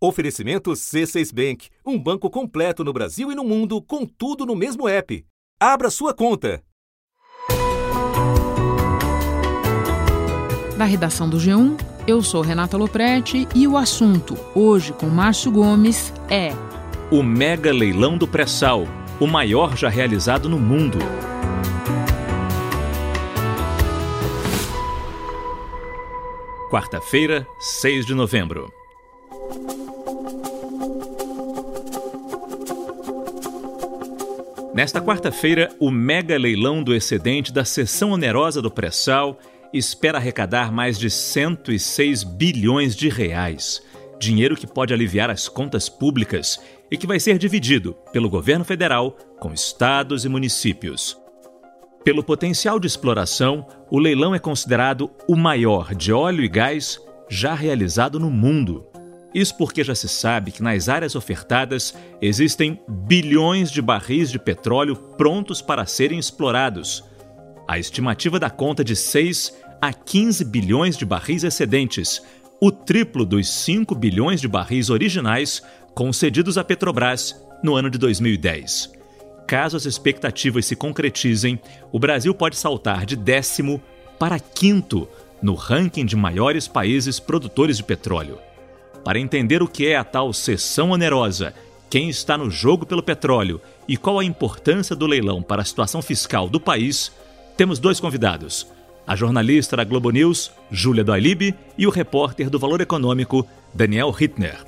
Oferecimento C6 Bank, um banco completo no Brasil e no mundo, com tudo no mesmo app. Abra sua conta. Da redação do G1, eu sou Renata Loprete e o assunto, hoje com Márcio Gomes, é. O mega leilão do pré-sal, o maior já realizado no mundo. Quarta-feira, 6 de novembro. Nesta quarta-feira, o mega leilão do excedente da seção onerosa do pré-sal espera arrecadar mais de 106 bilhões de reais. Dinheiro que pode aliviar as contas públicas e que vai ser dividido pelo governo federal com estados e municípios. Pelo potencial de exploração, o leilão é considerado o maior de óleo e gás já realizado no mundo. Isso porque já se sabe que nas áreas ofertadas existem bilhões de barris de petróleo prontos para serem explorados. A estimativa dá conta de 6 a 15 bilhões de barris excedentes, o triplo dos 5 bilhões de barris originais concedidos à Petrobras no ano de 2010. Caso as expectativas se concretizem, o Brasil pode saltar de décimo para quinto no ranking de maiores países produtores de petróleo. Para entender o que é a tal sessão onerosa, quem está no jogo pelo petróleo e qual a importância do leilão para a situação fiscal do país, temos dois convidados. A jornalista da Globo News, Júlia Doilib, e o repórter do Valor Econômico, Daniel Hittner.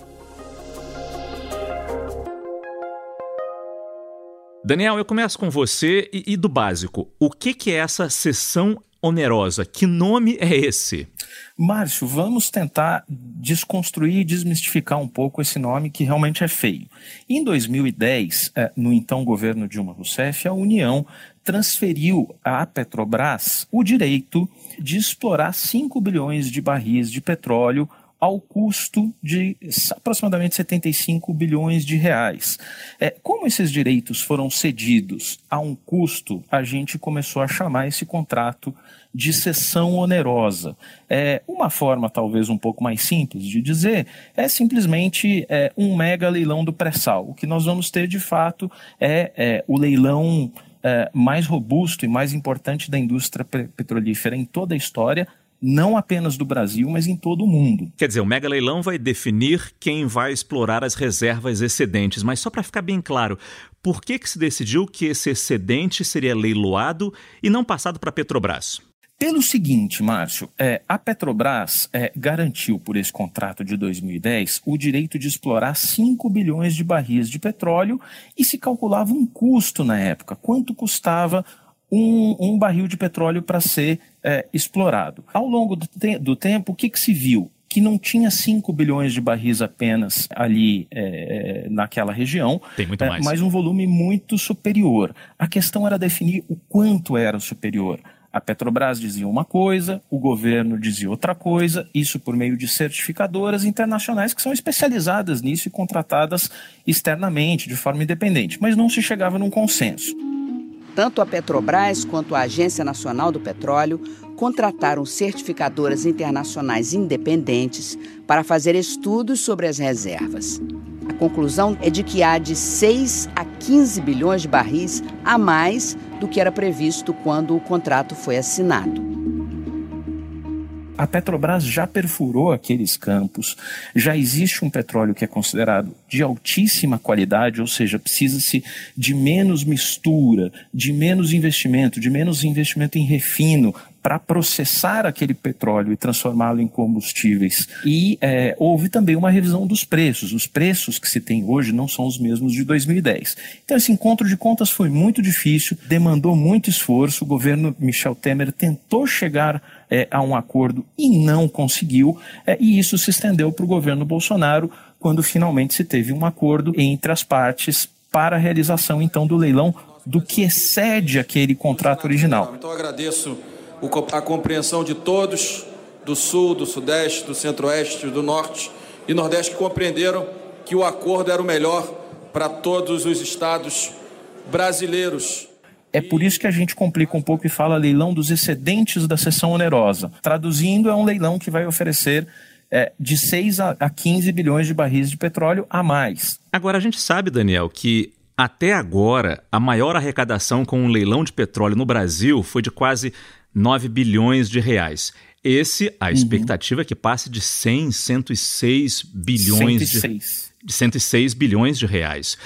Daniel, eu começo com você e, e do básico. O que, que é essa sessão onerosa? Que nome é esse? Márcio, vamos tentar desconstruir e desmistificar um pouco esse nome que realmente é feio. Em 2010, eh, no então governo Dilma Rousseff, a União transferiu à Petrobras o direito de explorar 5 bilhões de barris de petróleo ao custo de aproximadamente 75 bilhões de reais. É, como esses direitos foram cedidos a um custo, a gente começou a chamar esse contrato de cessão onerosa. É, uma forma talvez um pouco mais simples de dizer é simplesmente é, um mega leilão do pré-sal. O que nós vamos ter de fato é, é o leilão é, mais robusto e mais importante da indústria petrolífera em toda a história, não apenas do Brasil, mas em todo o mundo. Quer dizer, o mega leilão vai definir quem vai explorar as reservas excedentes, mas só para ficar bem claro, por que, que se decidiu que esse excedente seria leiloado e não passado para a Petrobras? Pelo seguinte, Márcio, é, a Petrobras é, garantiu por esse contrato de 2010 o direito de explorar 5 bilhões de barris de petróleo e se calculava um custo na época. Quanto custava um, um barril de petróleo para ser é, explorado? Ao longo do, te do tempo, o que, que se viu? que não tinha 5 bilhões de barris apenas ali é, naquela região, é, mas um volume muito superior. A questão era definir o quanto era superior. A Petrobras dizia uma coisa, o governo dizia outra coisa, isso por meio de certificadoras internacionais que são especializadas nisso e contratadas externamente, de forma independente, mas não se chegava num consenso. Tanto a Petrobras quanto a Agência Nacional do Petróleo contrataram certificadoras internacionais independentes para fazer estudos sobre as reservas. A conclusão é de que há de 6 a 15 bilhões de barris a mais do que era previsto quando o contrato foi assinado. A Petrobras já perfurou aqueles campos, já existe um petróleo que é considerado de altíssima qualidade, ou seja, precisa-se de menos mistura, de menos investimento, de menos investimento em refino, para processar aquele petróleo e transformá-lo em combustíveis. E é, houve também uma revisão dos preços. Os preços que se tem hoje não são os mesmos de 2010. Então, esse encontro de contas foi muito difícil, demandou muito esforço. O governo Michel Temer tentou chegar é, a um acordo e não conseguiu, é, e isso se estendeu para o governo Bolsonaro quando finalmente se teve um acordo entre as partes para a realização então do leilão do que excede aquele contrato original. Então agradeço a compreensão de todos do Sul, do Sudeste, do Centro-Oeste, do Norte e Nordeste que compreenderam que o acordo era o melhor para todos os estados brasileiros. É por isso que a gente complica um pouco e fala leilão dos excedentes da sessão onerosa. Traduzindo, é um leilão que vai oferecer é, de 6 a 15 bilhões de barris de petróleo a mais. Agora, a gente sabe, Daniel, que até agora a maior arrecadação com um leilão de petróleo no Brasil foi de quase 9 bilhões de reais. Esse, a uhum. expectativa é que passe de 100, 106 bilhões 106. de, de 106 bilhões de reais.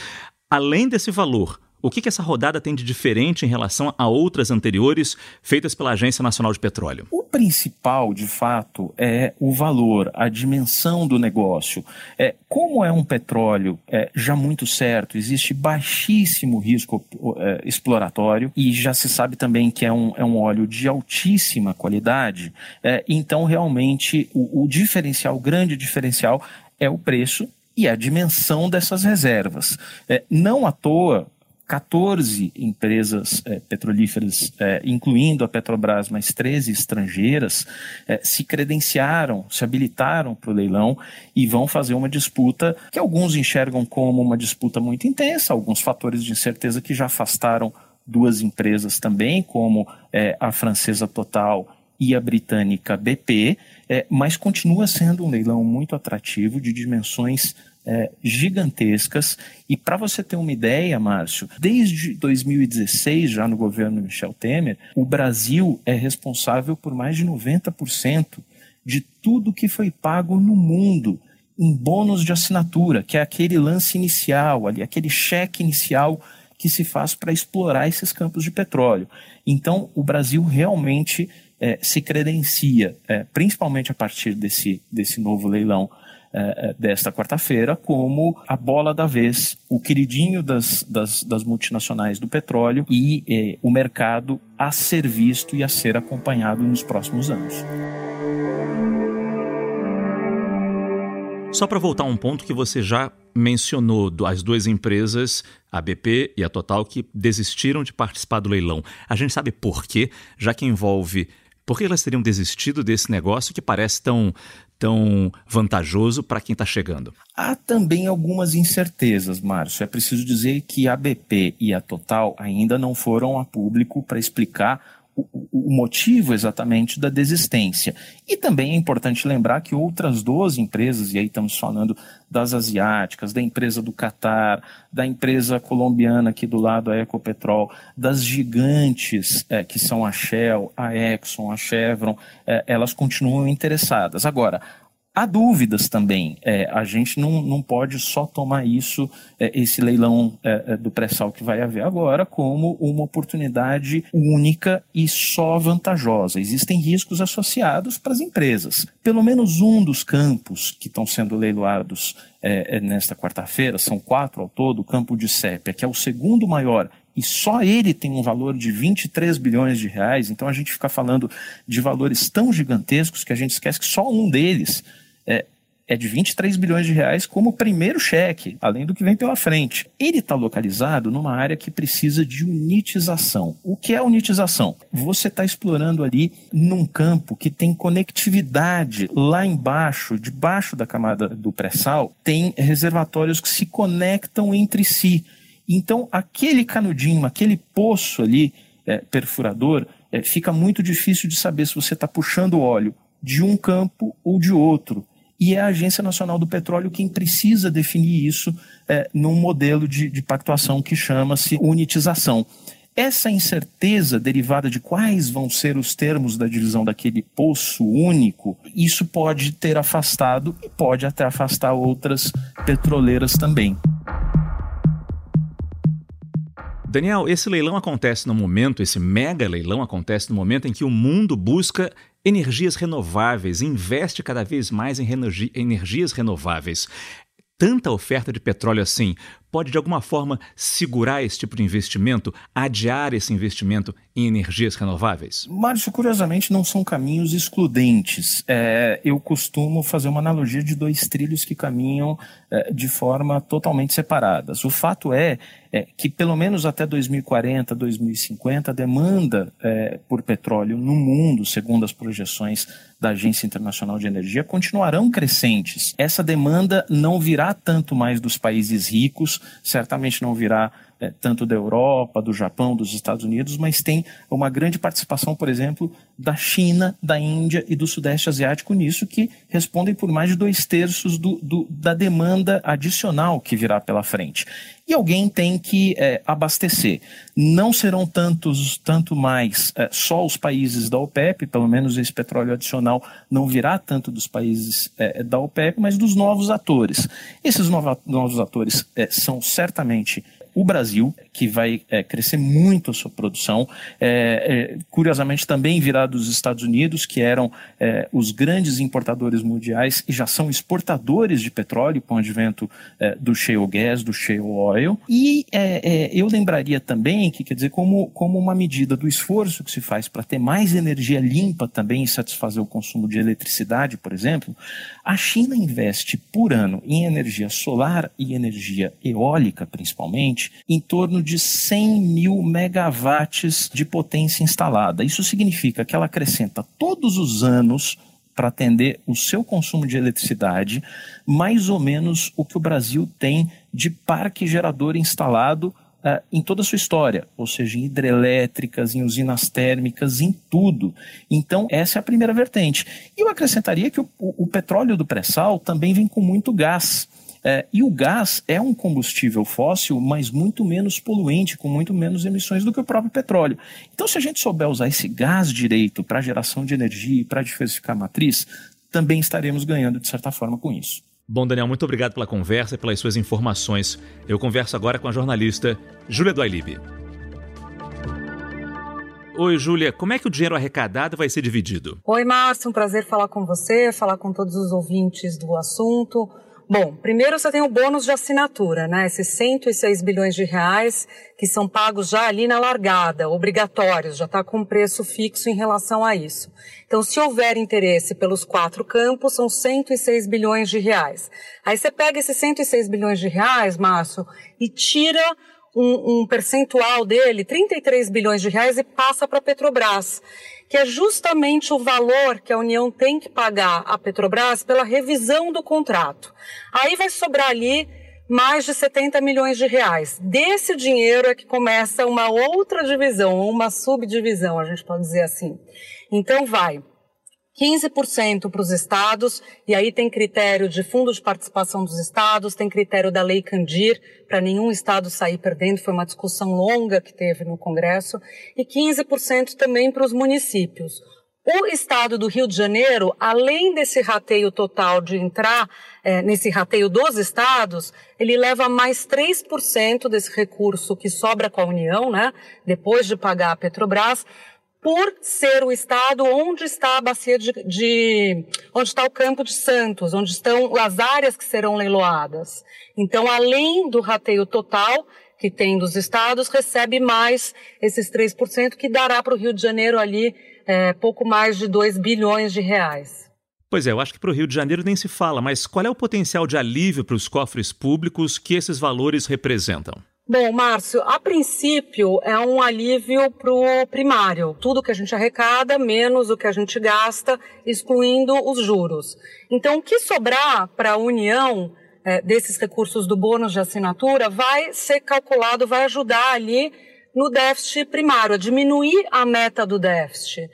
Além desse valor, o que, que essa rodada tem de diferente em relação a outras anteriores feitas pela Agência Nacional de Petróleo? O principal, de fato, é o valor, a dimensão do negócio. É, como é um petróleo é, já muito certo, existe baixíssimo risco é, exploratório e já se sabe também que é um, é um óleo de altíssima qualidade, é, então realmente o, o diferencial, o grande diferencial, é o preço e a dimensão dessas reservas. É, não à toa, 14 empresas é, petrolíferas, é, incluindo a Petrobras, mais 13 estrangeiras, é, se credenciaram, se habilitaram para o leilão e vão fazer uma disputa que alguns enxergam como uma disputa muito intensa, alguns fatores de incerteza que já afastaram duas empresas também, como a francesa Total e a britânica BP, mas continua sendo um leilão muito atrativo, de dimensões é, gigantescas. E para você ter uma ideia, Márcio, desde 2016, já no governo Michel Temer, o Brasil é responsável por mais de 90% de tudo que foi pago no mundo em bônus de assinatura, que é aquele lance inicial, ali, aquele cheque inicial que se faz para explorar esses campos de petróleo. Então, o Brasil realmente é, se credencia, é, principalmente a partir desse, desse novo leilão, é, desta quarta-feira como a bola da vez, o queridinho das, das, das multinacionais do petróleo e é, o mercado a ser visto e a ser acompanhado nos próximos anos. Só para voltar a um ponto que você já mencionou, as duas empresas, a BP e a Total, que desistiram de participar do leilão. A gente sabe por quê, já que envolve por que elas teriam desistido desse negócio que parece tão, tão vantajoso para quem está chegando? Há também algumas incertezas, Márcio. É preciso dizer que a BP e a Total ainda não foram a público para explicar o, motivo exatamente da desistência. E também é importante lembrar que outras 12 empresas, e aí estamos falando das asiáticas, da empresa do Catar, da empresa colombiana aqui do lado, a Ecopetrol, das gigantes é, que são a Shell, a Exxon, a Chevron, é, elas continuam interessadas. Agora, Há dúvidas também. É, a gente não, não pode só tomar isso, é, esse leilão é, é do pré-sal que vai haver agora, como uma oportunidade única e só vantajosa. Existem riscos associados para as empresas. Pelo menos um dos campos que estão sendo leiloados é, é, nesta quarta-feira, são quatro ao todo, o campo de Sépia, que é o segundo maior e só ele tem um valor de 23 bilhões de reais, então a gente fica falando de valores tão gigantescos que a gente esquece que só um deles é, é de 23 bilhões de reais como primeiro cheque, além do que vem pela frente. Ele está localizado numa área que precisa de unitização. O que é unitização? Você está explorando ali num campo que tem conectividade lá embaixo, debaixo da camada do pré-sal, tem reservatórios que se conectam entre si. Então, aquele canudinho, aquele poço ali, é, perfurador, é, fica muito difícil de saber se você está puxando óleo de um campo ou de outro e é a Agência Nacional do Petróleo quem precisa definir isso é, num modelo de, de pactuação que chama-se unitização. Essa incerteza derivada de quais vão ser os termos da divisão daquele poço único, isso pode ter afastado e pode até afastar outras petroleiras também. Daniel, esse leilão acontece no momento, esse mega leilão acontece no momento em que o mundo busca energias renováveis, investe cada vez mais em energias renováveis. Tanta oferta de petróleo assim pode de alguma forma segurar esse tipo de investimento, adiar esse investimento em energias renováveis? Márcio, curiosamente, não são caminhos excludentes. É, eu costumo fazer uma analogia de dois trilhos que caminham é, de forma totalmente separadas. O fato é, é, que, pelo menos até 2040, 2050, a demanda é, por petróleo no mundo, segundo as projeções da Agência Internacional de Energia, continuarão crescentes. Essa demanda não virá tanto mais dos países ricos, certamente não virá é, tanto da Europa, do Japão, dos Estados Unidos, mas tem uma grande participação, por exemplo, da China, da Índia e do Sudeste Asiático nisso, que respondem por mais de dois terços do, do, da demanda adicional que virá pela frente. E alguém tem que é, abastecer. Não serão tantos, tanto mais é, só os países da OPEP, pelo menos esse petróleo adicional não virá tanto dos países é, da OPEP, mas dos novos atores. Esses novos, novos atores é, são certamente o Brasil, que vai é, crescer muito a sua produção, é, é, curiosamente também virá dos Estados Unidos, que eram é, os grandes importadores mundiais e já são exportadores de petróleo com o advento é, do shale gas, do shale oil. E é, eu lembraria também que, quer dizer, como, como uma medida do esforço que se faz para ter mais energia limpa também e satisfazer o consumo de eletricidade, por exemplo, a China investe por ano em energia solar e energia eólica, principalmente, em torno de 100 mil megawatts de potência instalada. Isso significa que ela acrescenta todos os anos para atender o seu consumo de eletricidade, mais ou menos o que o Brasil tem de parque gerador instalado uh, em toda a sua história, ou seja, em hidrelétricas, em usinas térmicas, em tudo. Então, essa é a primeira vertente. E eu acrescentaria que o, o, o petróleo do pré-sal também vem com muito gás. É, e o gás é um combustível fóssil, mas muito menos poluente, com muito menos emissões do que o próprio petróleo. Então, se a gente souber usar esse gás direito para geração de energia e para diversificar a matriz, também estaremos ganhando, de certa forma, com isso. Bom, Daniel, muito obrigado pela conversa e pelas suas informações. Eu converso agora com a jornalista Júlia Doilib. Oi, Júlia, como é que o dinheiro arrecadado vai ser dividido? Oi, Márcio, um prazer falar com você, falar com todos os ouvintes do assunto. Bom, primeiro você tem o bônus de assinatura, né? Esses 106 bilhões de reais que são pagos já ali na largada, obrigatórios, já está com preço fixo em relação a isso. Então, se houver interesse pelos quatro campos, são 106 bilhões de reais. Aí você pega esses 106 bilhões de reais, Márcio, e tira um, um percentual dele, 33 bilhões de reais, e passa para a Petrobras que é justamente o valor que a União tem que pagar à Petrobras pela revisão do contrato. Aí vai sobrar ali mais de 70 milhões de reais. Desse dinheiro é que começa uma outra divisão, uma subdivisão, a gente pode dizer assim. Então vai 15% para os estados, e aí tem critério de fundo de participação dos estados, tem critério da Lei Candir, para nenhum estado sair perdendo, foi uma discussão longa que teve no Congresso, e 15% também para os municípios. O estado do Rio de Janeiro, além desse rateio total de entrar é, nesse rateio dos estados, ele leva mais 3% desse recurso que sobra com a União, né, depois de pagar a Petrobras, por ser o estado onde está a bacia de, de, onde está o campo de Santos, onde estão as áreas que serão leiloadas. Então, além do rateio total que tem dos estados, recebe mais esses 3% que dará para o Rio de Janeiro ali é, pouco mais de 2 bilhões de reais. Pois é, eu acho que para o Rio de Janeiro nem se fala, mas qual é o potencial de alívio para os cofres públicos que esses valores representam? Bom, Márcio, a princípio é um alívio para o primário. Tudo que a gente arrecada, menos o que a gente gasta, excluindo os juros. Então, o que sobrar para a União é, desses recursos do bônus de assinatura vai ser calculado, vai ajudar ali no déficit primário, a diminuir a meta do déficit.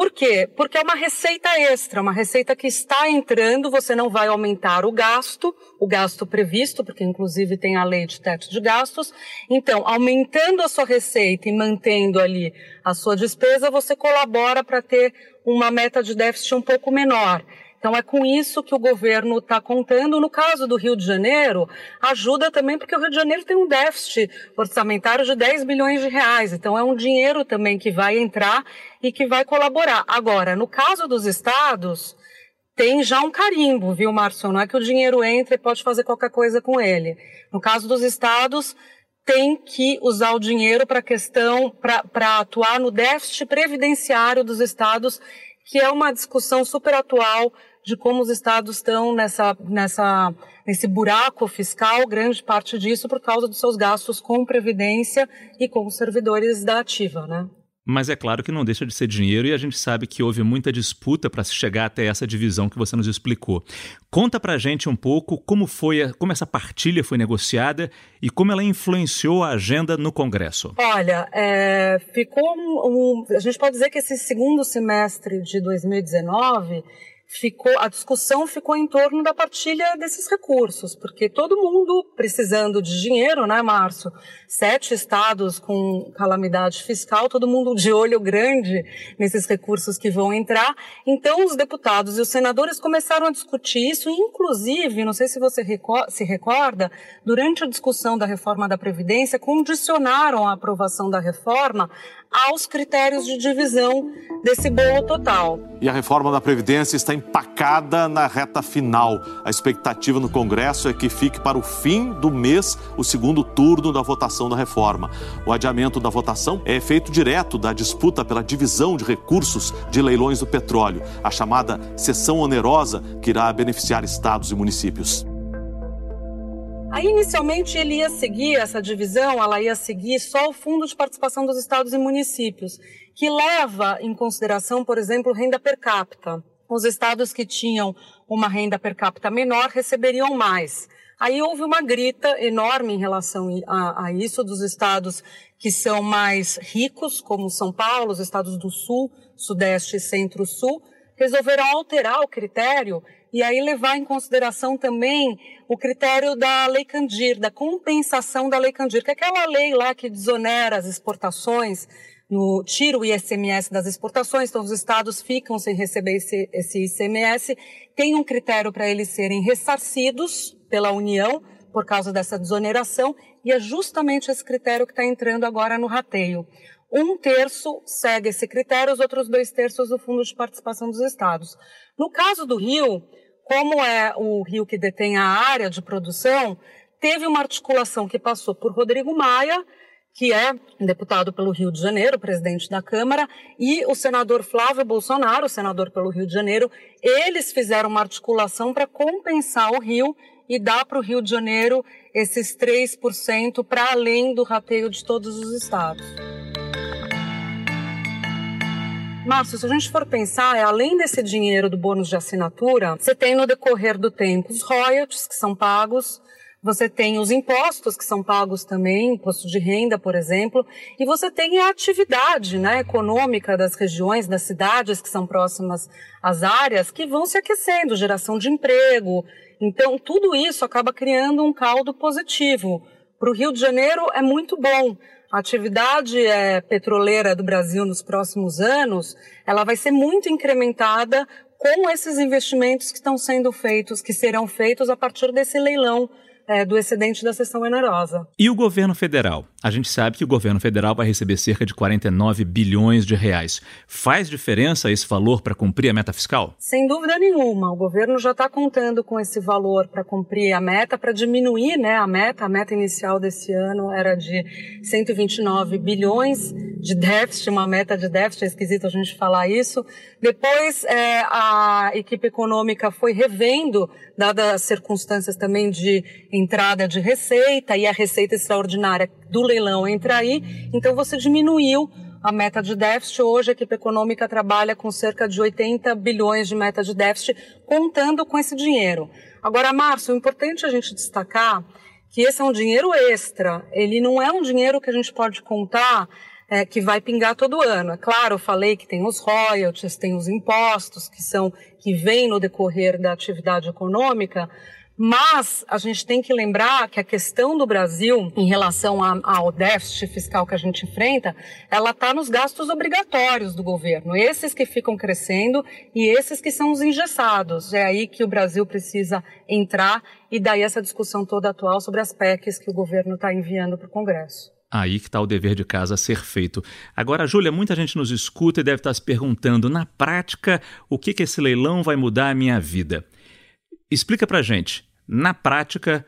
Por quê? Porque é uma receita extra, uma receita que está entrando, você não vai aumentar o gasto, o gasto previsto, porque inclusive tem a lei de teto de gastos. Então, aumentando a sua receita e mantendo ali a sua despesa, você colabora para ter uma meta de déficit um pouco menor. Então é com isso que o governo está contando. No caso do Rio de Janeiro, ajuda também porque o Rio de Janeiro tem um déficit orçamentário de 10 bilhões de reais. Então é um dinheiro também que vai entrar e que vai colaborar. Agora, no caso dos estados, tem já um carimbo, viu, Márcio? Não é que o dinheiro entra e pode fazer qualquer coisa com ele. No caso dos estados, tem que usar o dinheiro para questão, para atuar no déficit previdenciário dos estados, que é uma discussão super atual de como os estados estão nessa, nessa, nesse buraco fiscal, grande parte disso por causa dos seus gastos com previdência e com os servidores da ativa, né? mas é claro que não deixa de ser dinheiro e a gente sabe que houve muita disputa para se chegar até essa divisão que você nos explicou. Conta para a gente um pouco como foi, a, como essa partilha foi negociada e como ela influenciou a agenda no Congresso. Olha, é, ficou um, um, a gente pode dizer que esse segundo semestre de 2019 ficou a discussão ficou em torno da partilha desses recursos, porque todo mundo precisando de dinheiro, né, Márcio? Sete estados com calamidade fiscal, todo mundo de olho grande nesses recursos que vão entrar. Então, os deputados e os senadores começaram a discutir isso, inclusive, não sei se você se recorda, durante a discussão da reforma da Previdência, condicionaram a aprovação da reforma aos critérios de divisão desse bolo total. E a reforma da Previdência está empacada na reta final. A expectativa no Congresso é que fique para o fim do mês o segundo turno da votação da reforma. O adiamento da votação é efeito direto da disputa pela divisão de recursos de leilões do petróleo, a chamada sessão onerosa que irá beneficiar estados e municípios. Aí, inicialmente, ele ia seguir essa divisão, ela ia seguir só o Fundo de Participação dos Estados e Municípios, que leva em consideração, por exemplo, renda per capita. Os estados que tinham uma renda per capita menor receberiam mais. Aí houve uma grita enorme em relação a, a isso dos estados que são mais ricos, como São Paulo, os estados do Sul, Sudeste e Centro-Sul, resolveram alterar o critério e aí levar em consideração também o critério da Lei Candir, da compensação da Lei Candir, que é aquela lei lá que desonera as exportações, no, tira o ICMS das exportações, então os estados ficam sem receber esse, esse ICMS, tem um critério para eles serem ressarcidos pela União por causa dessa desoneração, e é justamente esse critério que está entrando agora no rateio. Um terço segue esse critério, os outros dois terços o Fundo de Participação dos Estados. No caso do Rio, como é o rio que detém a área de produção, teve uma articulação que passou por Rodrigo Maia, que é deputado pelo Rio de Janeiro, presidente da Câmara, e o senador Flávio Bolsonaro, senador pelo Rio de Janeiro, eles fizeram uma articulação para compensar o Rio e dar para o Rio de Janeiro esses 3% para além do rateio de todos os estados. Márcio, se a gente for pensar, é, além desse dinheiro do bônus de assinatura, você tem no decorrer do tempo os royalties que são pagos, você tem os impostos que são pagos também, imposto de renda, por exemplo, e você tem a atividade né, econômica das regiões, das cidades que são próximas às áreas, que vão se aquecendo, geração de emprego. Então, tudo isso acaba criando um caldo positivo. Para o Rio de Janeiro é muito bom. A atividade é, petroleira do Brasil nos próximos anos, ela vai ser muito incrementada com esses investimentos que estão sendo feitos, que serão feitos a partir desse leilão é, do excedente da sessão onerosa. E o governo federal? A gente sabe que o governo federal vai receber cerca de 49 bilhões de reais. Faz diferença esse valor para cumprir a meta fiscal? Sem dúvida nenhuma. O governo já está contando com esse valor para cumprir a meta, para diminuir né, a meta. A meta inicial desse ano era de 129 bilhões de déficit, uma meta de déficit, é esquisito a gente falar isso. Depois, é, a equipe econômica foi revendo, dadas as circunstâncias também de entrada de receita e a receita extraordinária do leilão entra aí, então você diminuiu a meta de déficit. Hoje a equipe econômica trabalha com cerca de 80 bilhões de meta de déficit, contando com esse dinheiro. Agora, Márcio, é importante a gente destacar que esse é um dinheiro extra. Ele não é um dinheiro que a gente pode contar é, que vai pingar todo ano. É claro, eu falei que tem os royalties, tem os impostos que são que vêm no decorrer da atividade econômica, mas a gente tem que lembrar que a questão do Brasil em relação a, ao déficit fiscal que a gente enfrenta, ela está nos gastos obrigatórios do governo. Esses que ficam crescendo e esses que são os engessados. É aí que o Brasil precisa entrar e daí essa discussão toda atual sobre as PECs que o governo está enviando para o Congresso. Aí que está o dever de casa a ser feito. Agora, Júlia, muita gente nos escuta e deve estar tá se perguntando, na prática, o que, que esse leilão vai mudar a minha vida? Explica para gente, na prática,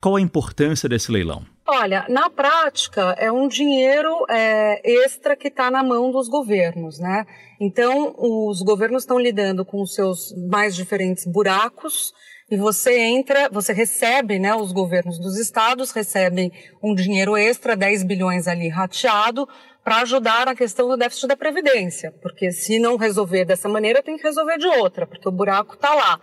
qual a importância desse leilão? Olha, na prática é um dinheiro é, extra que está na mão dos governos, né? Então os governos estão lidando com os seus mais diferentes buracos e você entra, você recebe, né, os governos dos estados recebem um dinheiro extra, 10 bilhões ali rateado, para ajudar na questão do déficit da Previdência, porque se não resolver dessa maneira, tem que resolver de outra, porque o buraco está lá.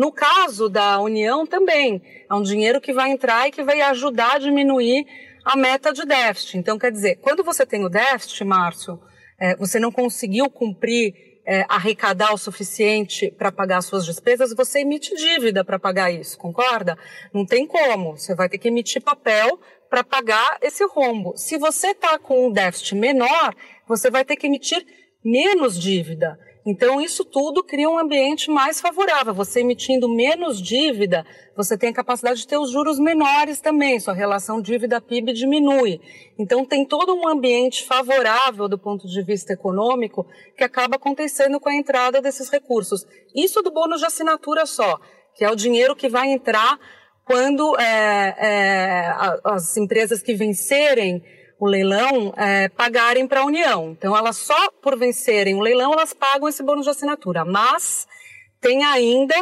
No caso da União também, é um dinheiro que vai entrar e que vai ajudar a diminuir a meta de déficit. Então, quer dizer, quando você tem o déficit, Márcio, é, você não conseguiu cumprir, é, arrecadar o suficiente para pagar suas despesas, você emite dívida para pagar isso, concorda? Não tem como. Você vai ter que emitir papel para pagar esse rombo. Se você está com um déficit menor, você vai ter que emitir menos dívida. Então, isso tudo cria um ambiente mais favorável. Você emitindo menos dívida, você tem a capacidade de ter os juros menores também, sua relação dívida-PIB diminui. Então, tem todo um ambiente favorável do ponto de vista econômico que acaba acontecendo com a entrada desses recursos. Isso do bônus de assinatura só, que é o dinheiro que vai entrar quando é, é, as empresas que vencerem o leilão é, pagarem para a União. Então, elas só por vencerem o leilão, elas pagam esse bônus de assinatura. Mas tem ainda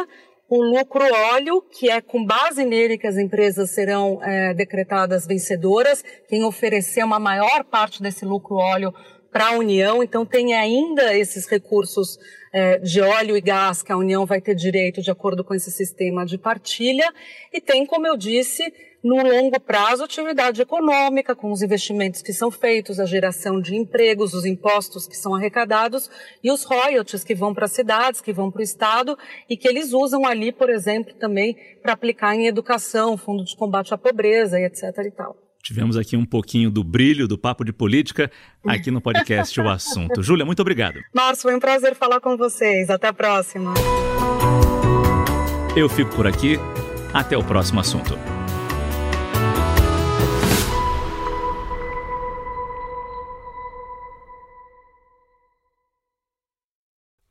o lucro óleo, que é com base nele que as empresas serão é, decretadas vencedoras. Quem oferecer uma maior parte desse lucro óleo para a União, então tem ainda esses recursos é, de óleo e gás que a União vai ter direito de acordo com esse sistema de partilha, e tem, como eu disse, no longo prazo, atividade econômica, com os investimentos que são feitos, a geração de empregos, os impostos que são arrecadados e os royalties que vão para as cidades, que vão para o Estado e que eles usam ali, por exemplo, também para aplicar em educação, fundo de combate à pobreza e etc. e tal. Tivemos aqui um pouquinho do brilho do papo de política aqui no podcast O Assunto. Júlia, muito obrigado. Márcio, foi um prazer falar com vocês. Até a próxima. Eu fico por aqui. Até o próximo assunto.